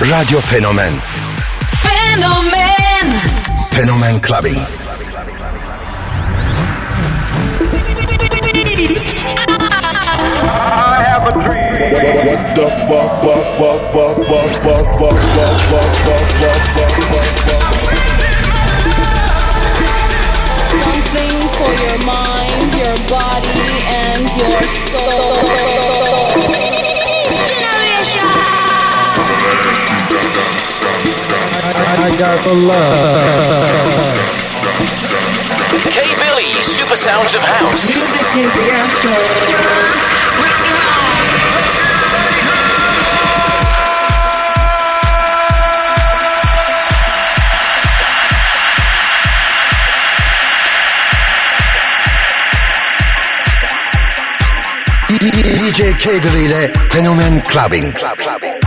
Radio Fenomen Fenomen Fenomen Clubbing. I have a dream. What the fuck, fuck, fuck, fuck, fuck, fuck, fuck, fuck, fuck, fuck, fuck, fuck, fuck, fuck. Something for your mind, your body, and your soul. Got the love. K Billy, Super Sounds of House. DJ Cable ile Fenomen Clubbing. Club, clubbing.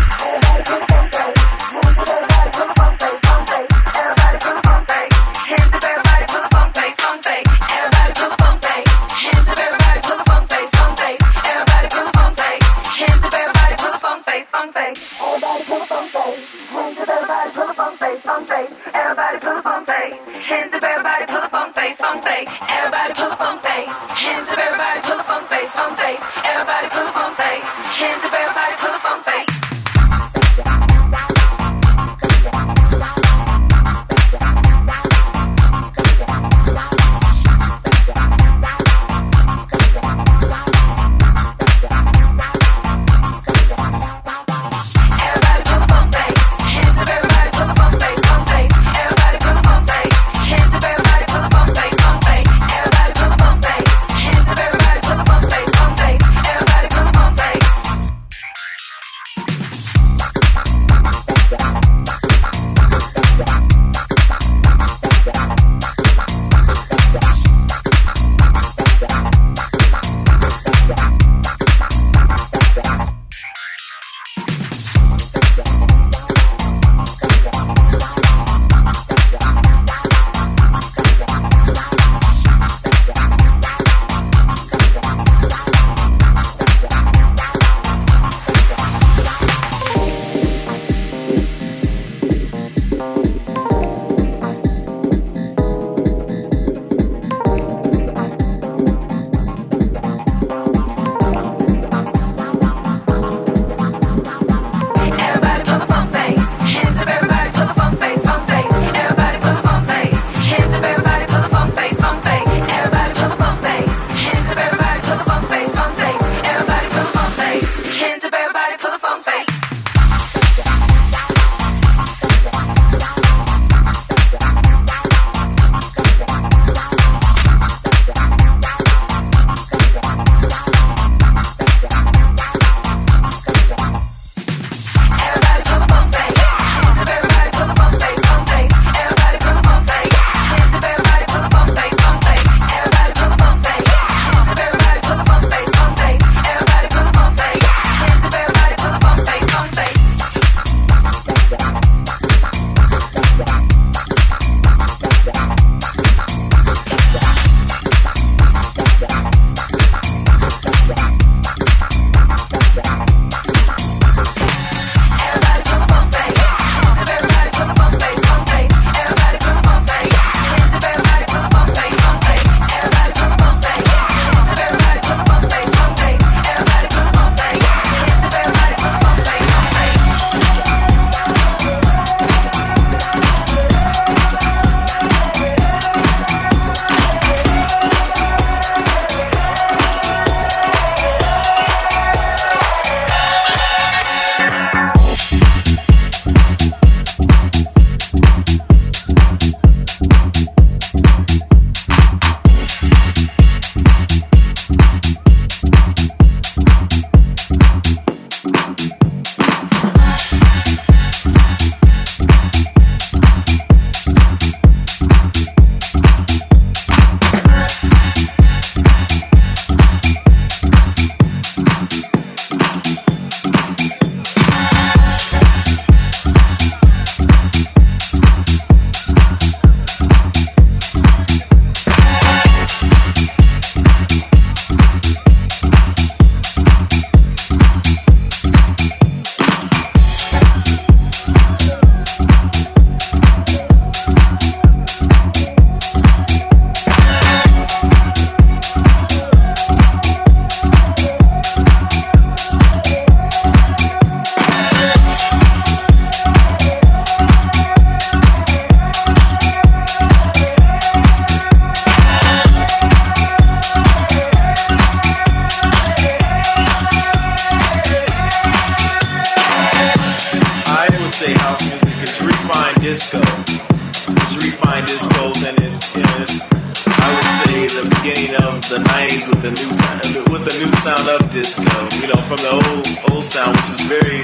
Sound, which is very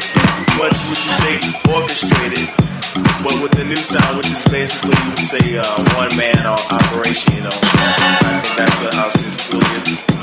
much would you say orchestrated, but with the new sound, which is basically you would say uh, one man operation. You know, I think that's what house really is.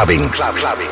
Clubbing. Club, clubbing.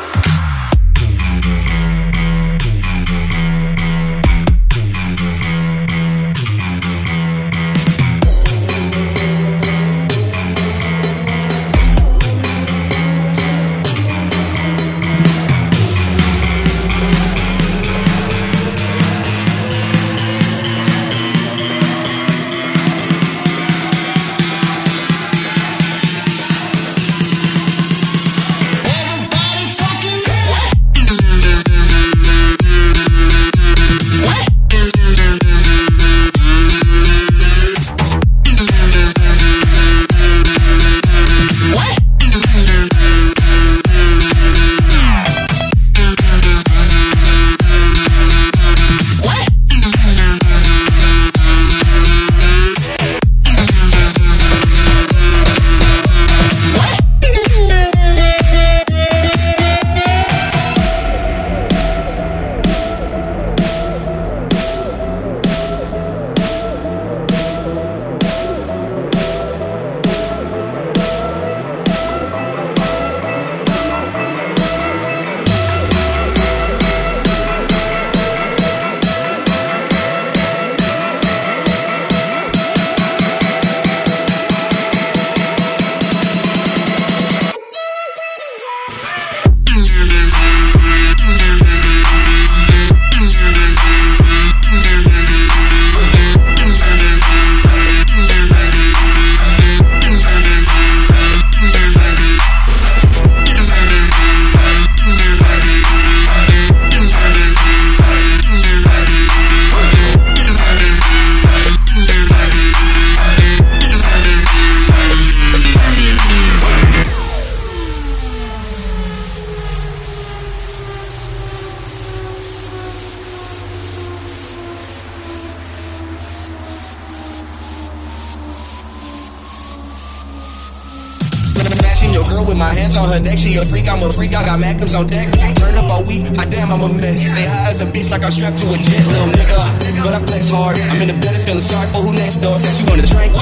Girl with my hands on her neck, she a freak, I'm a freak, I got magnums on deck. Turn up all week, I damn, I'm a mess. Stay high as a bitch like I'm strapped to a jet, little nigga. But I flex hard, I'm in the bed feeling sorry for who next door. Said she to drink,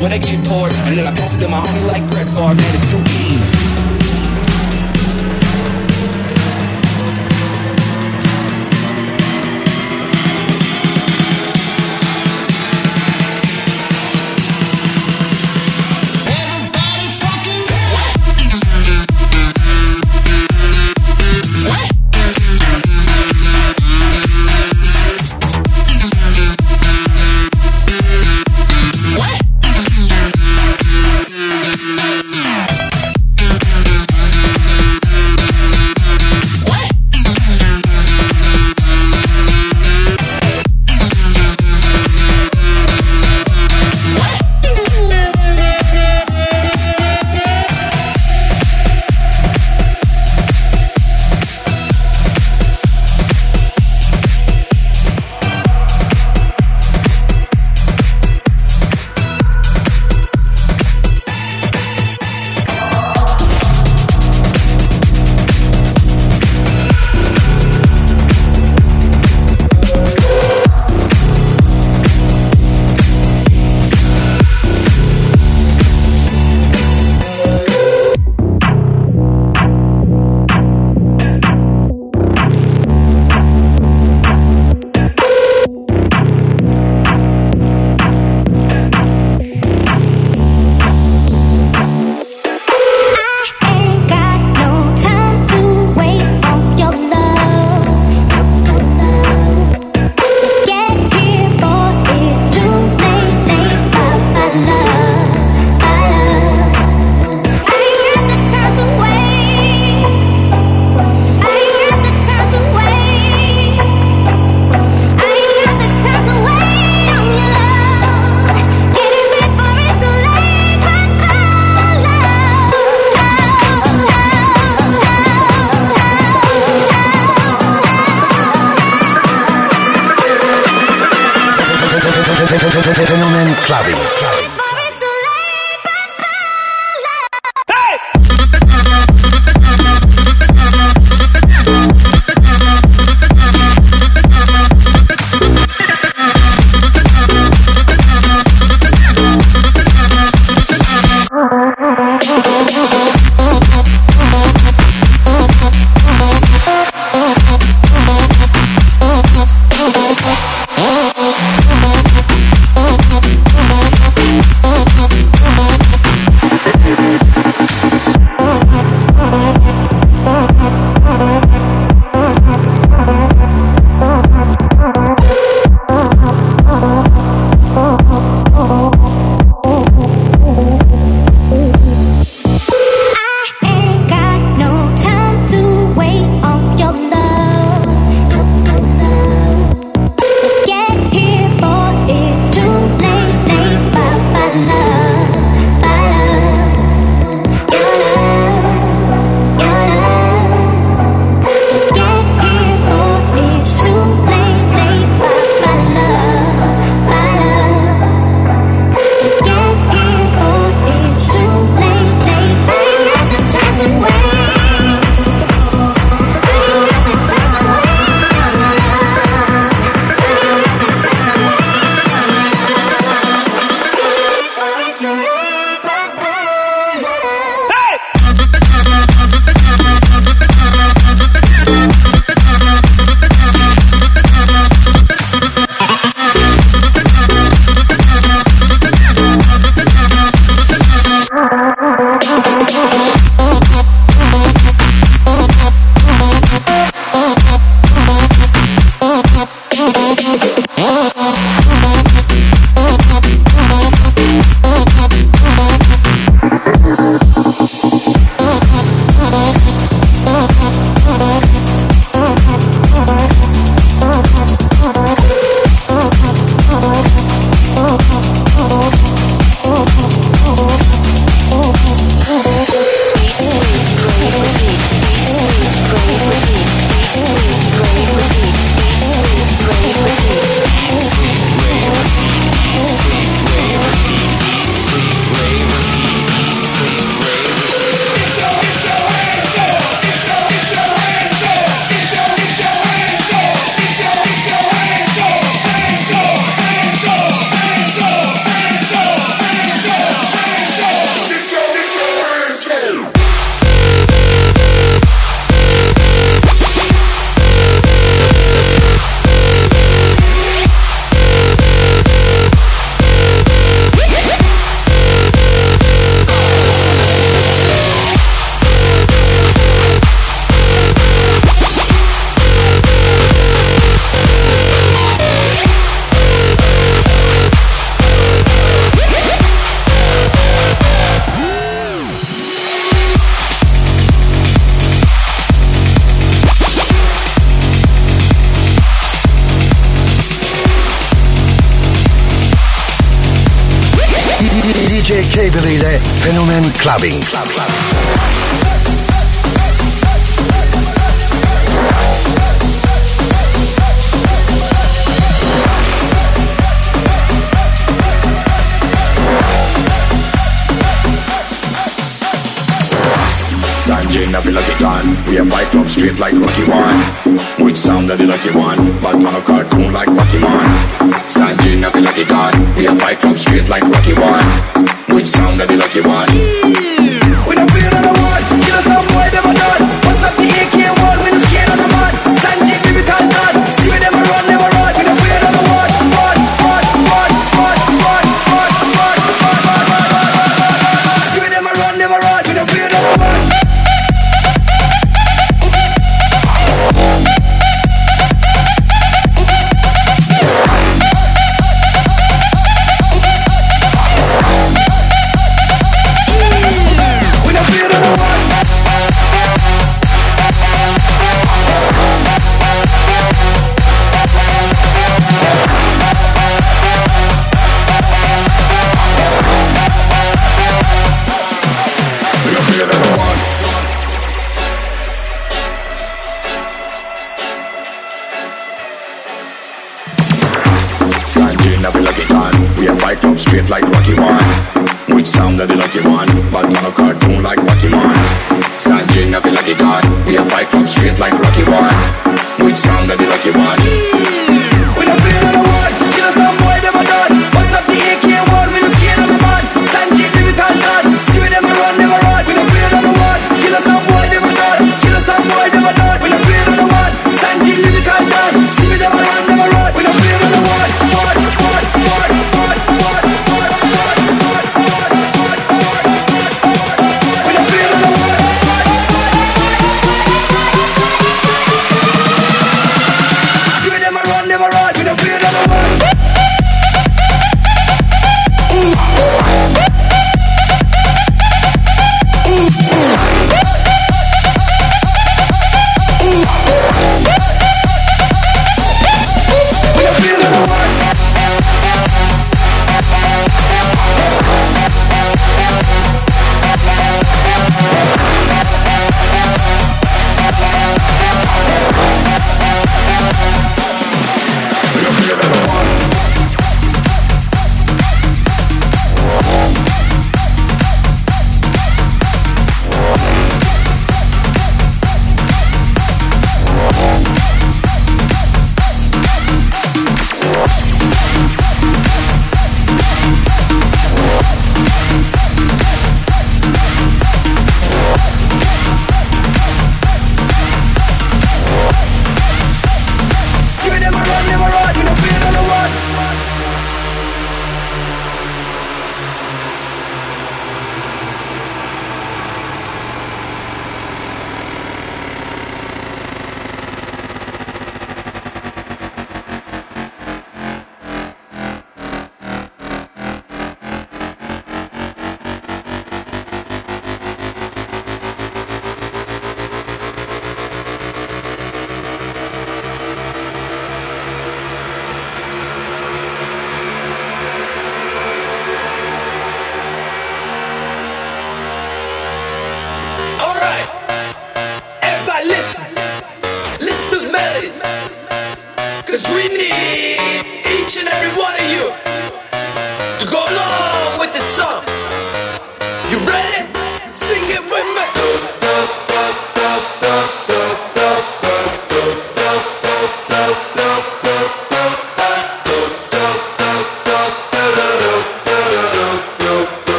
when they get poured. And then I pass it to my homie like Brett Favre, man, it's too easy. clubbing. Club, club. Sanjay Navi Lucky Khan We have fight from straight like Rocky One Which sound are the lucky one? Batman or cartoon like Pokemon Sanjay Navi Lucky Khan We have fight from straight like Rocky One which song that be like you want? We don't feel no one, get us some nothing like a god. We are fight club straight like Rocky One. We sound that the lucky one?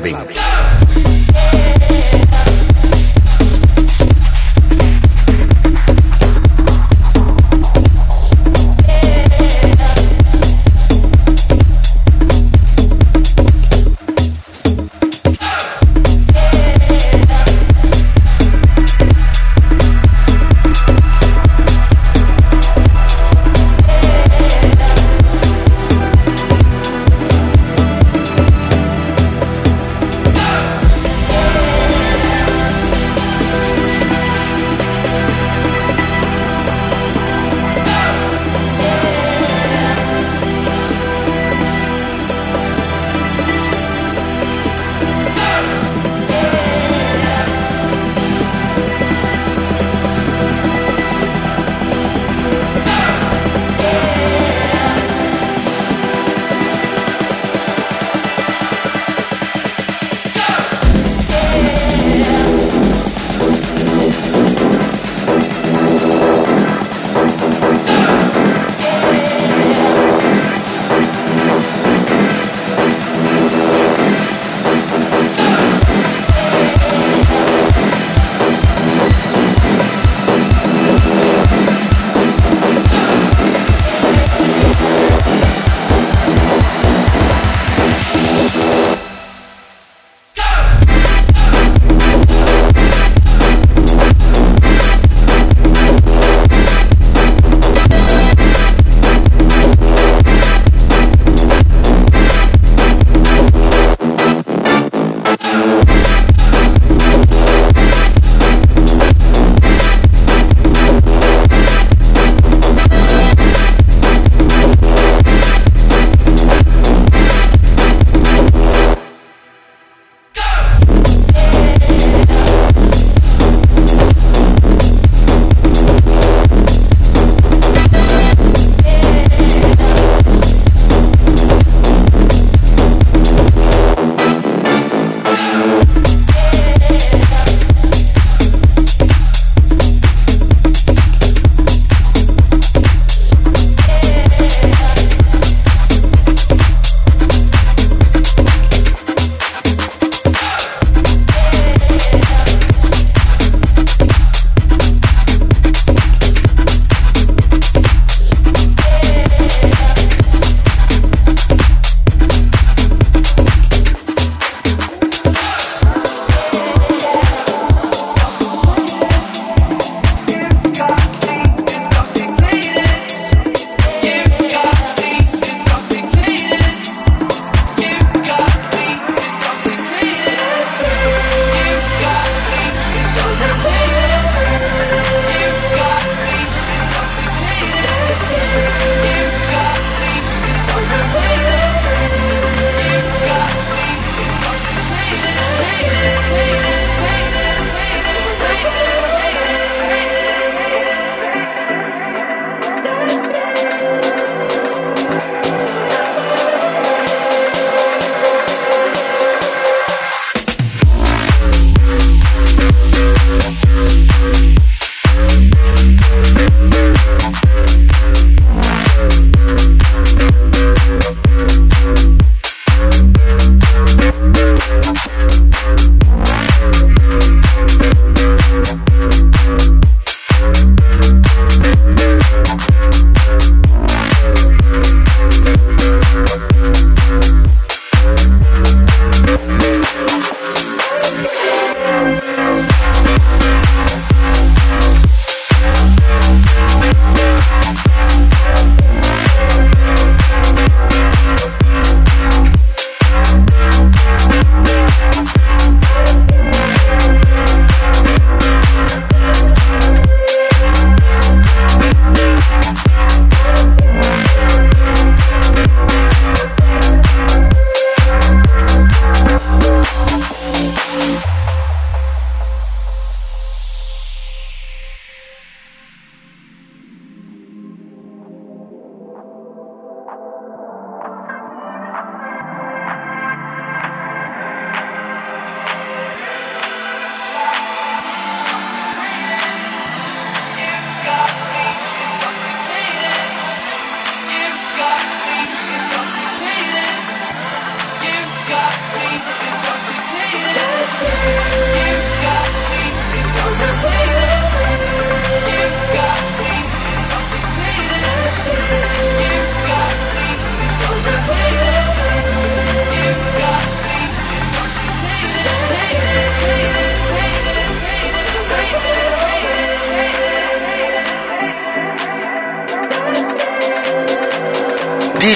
Clubbing.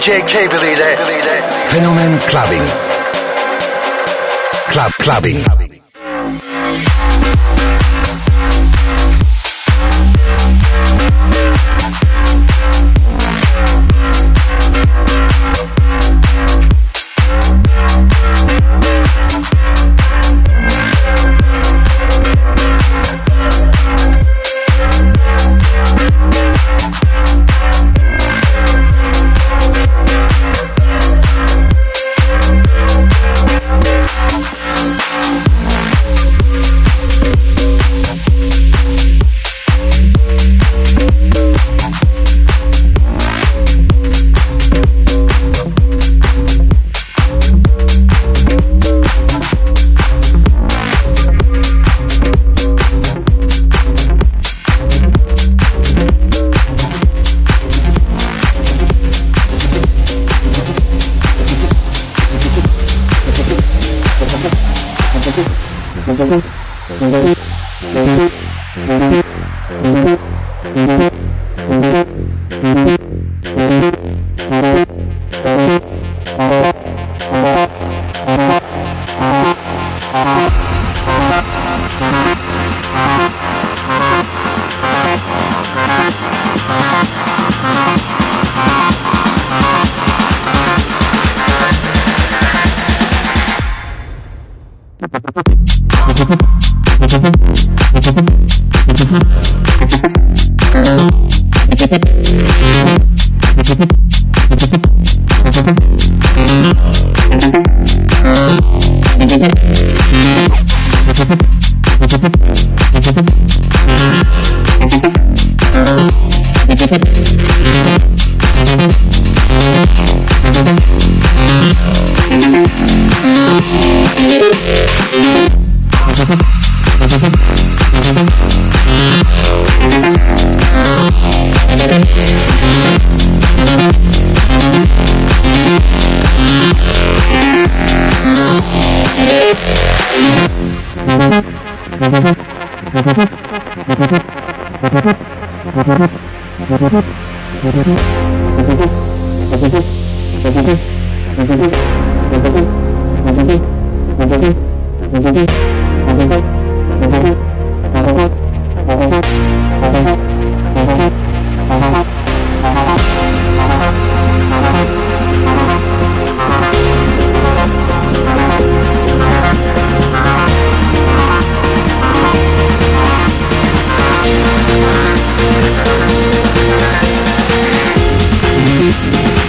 DJ Cable ile Fenomen Clubbing. Club Clubbing.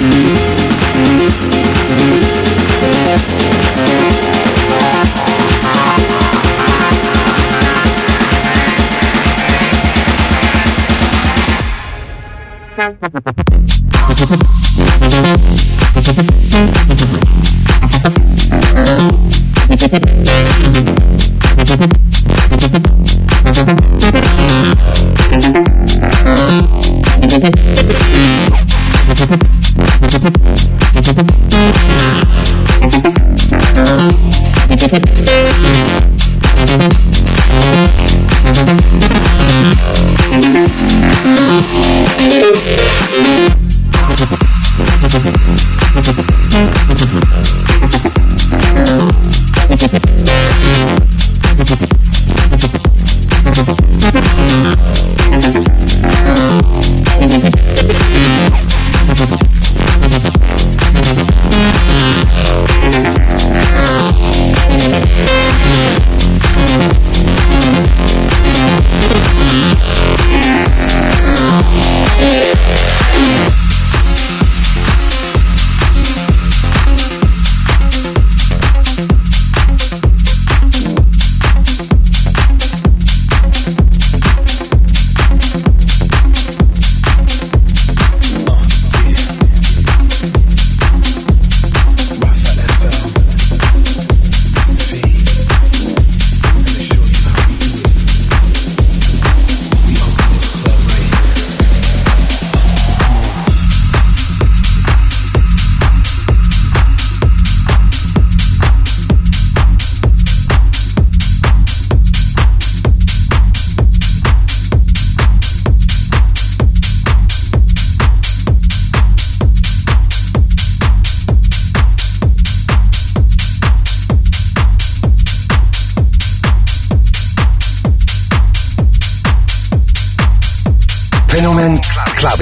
Mm-hmm.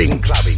Clubbing. clubbing.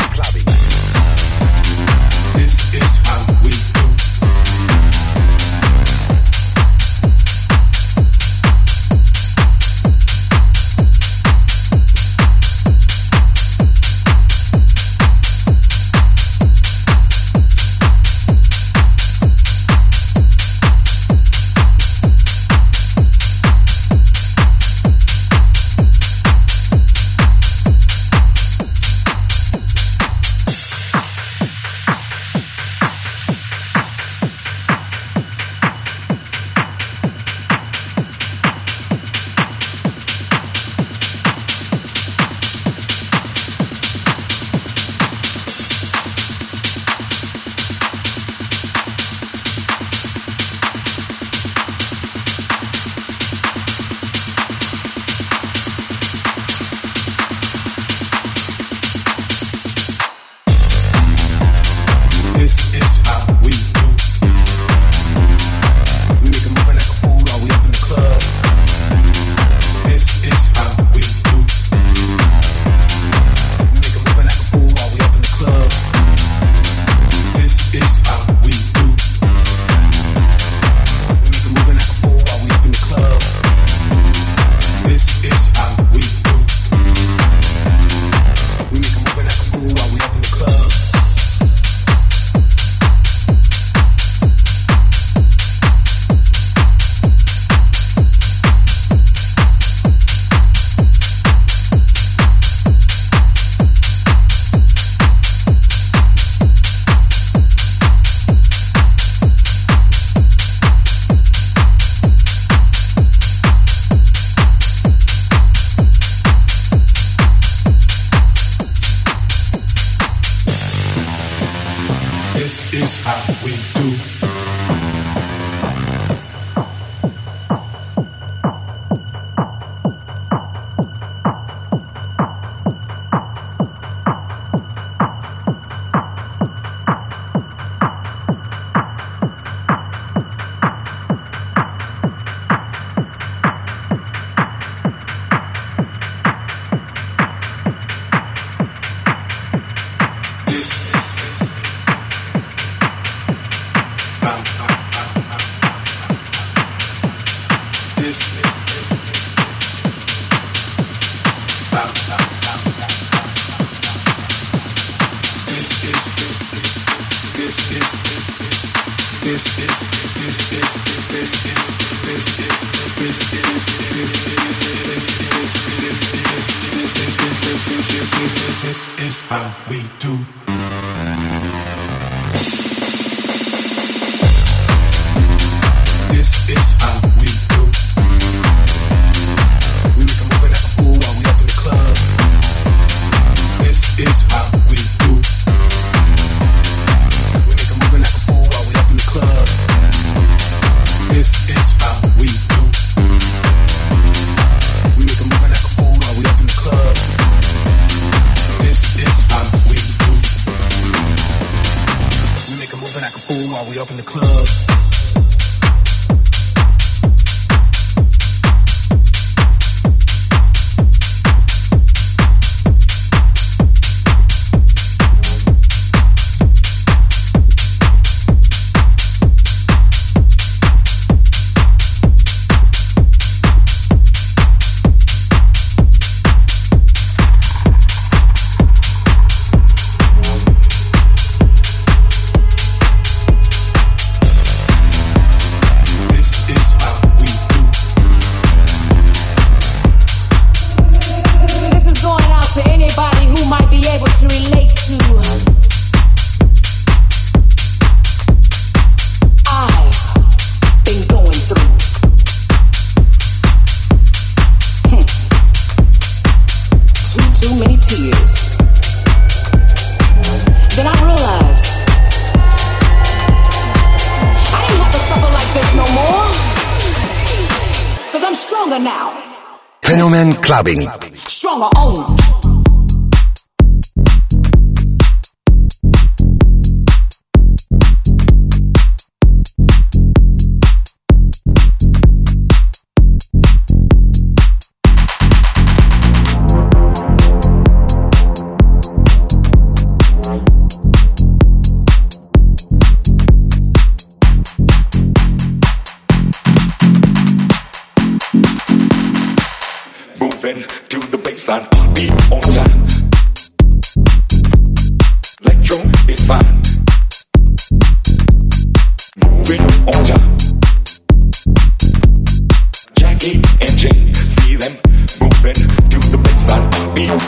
We up in the club.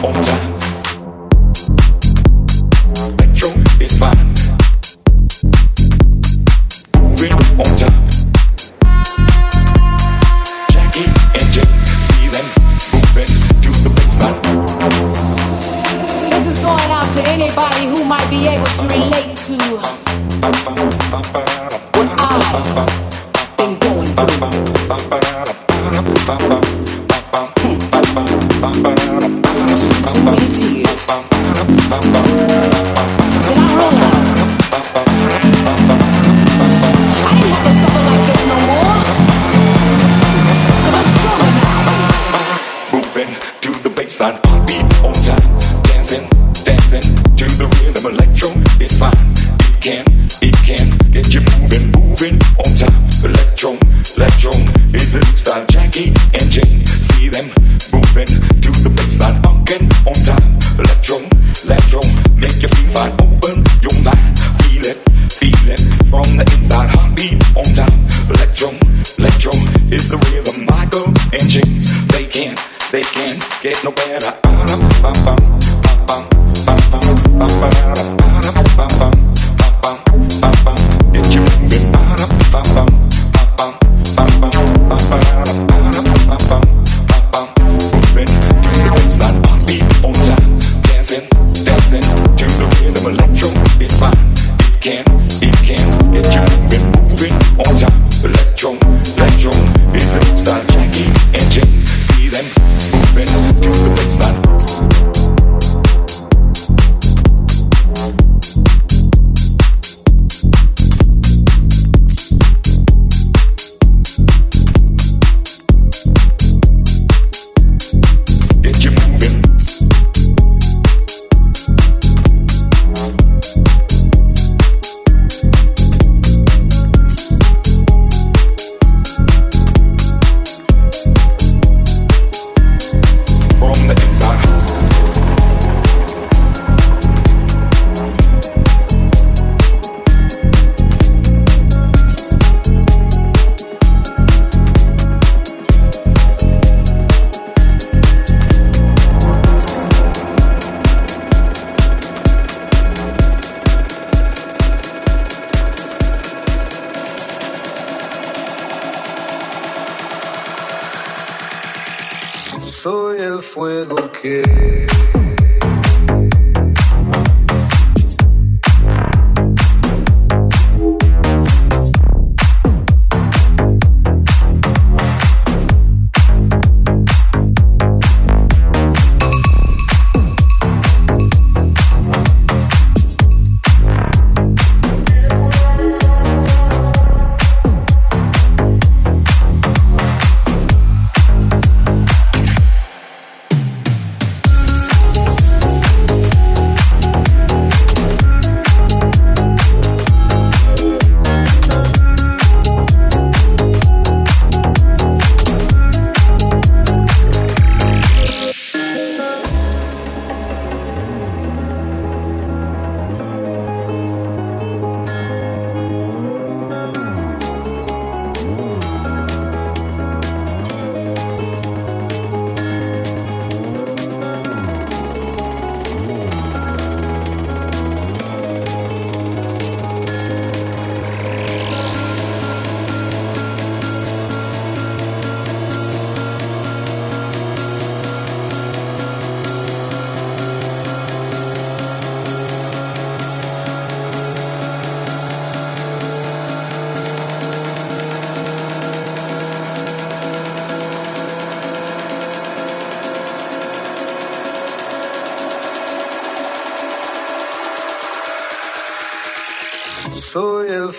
없다.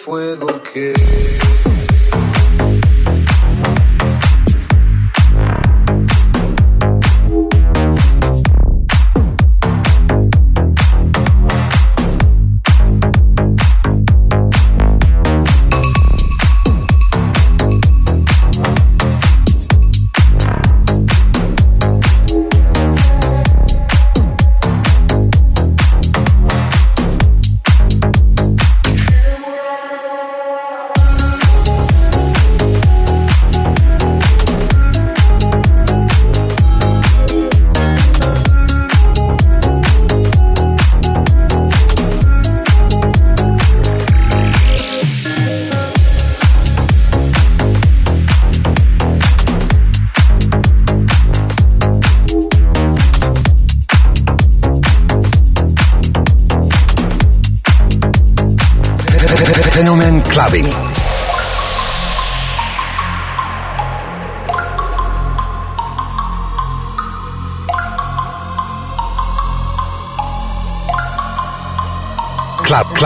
Fuego que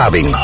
Club clubbing.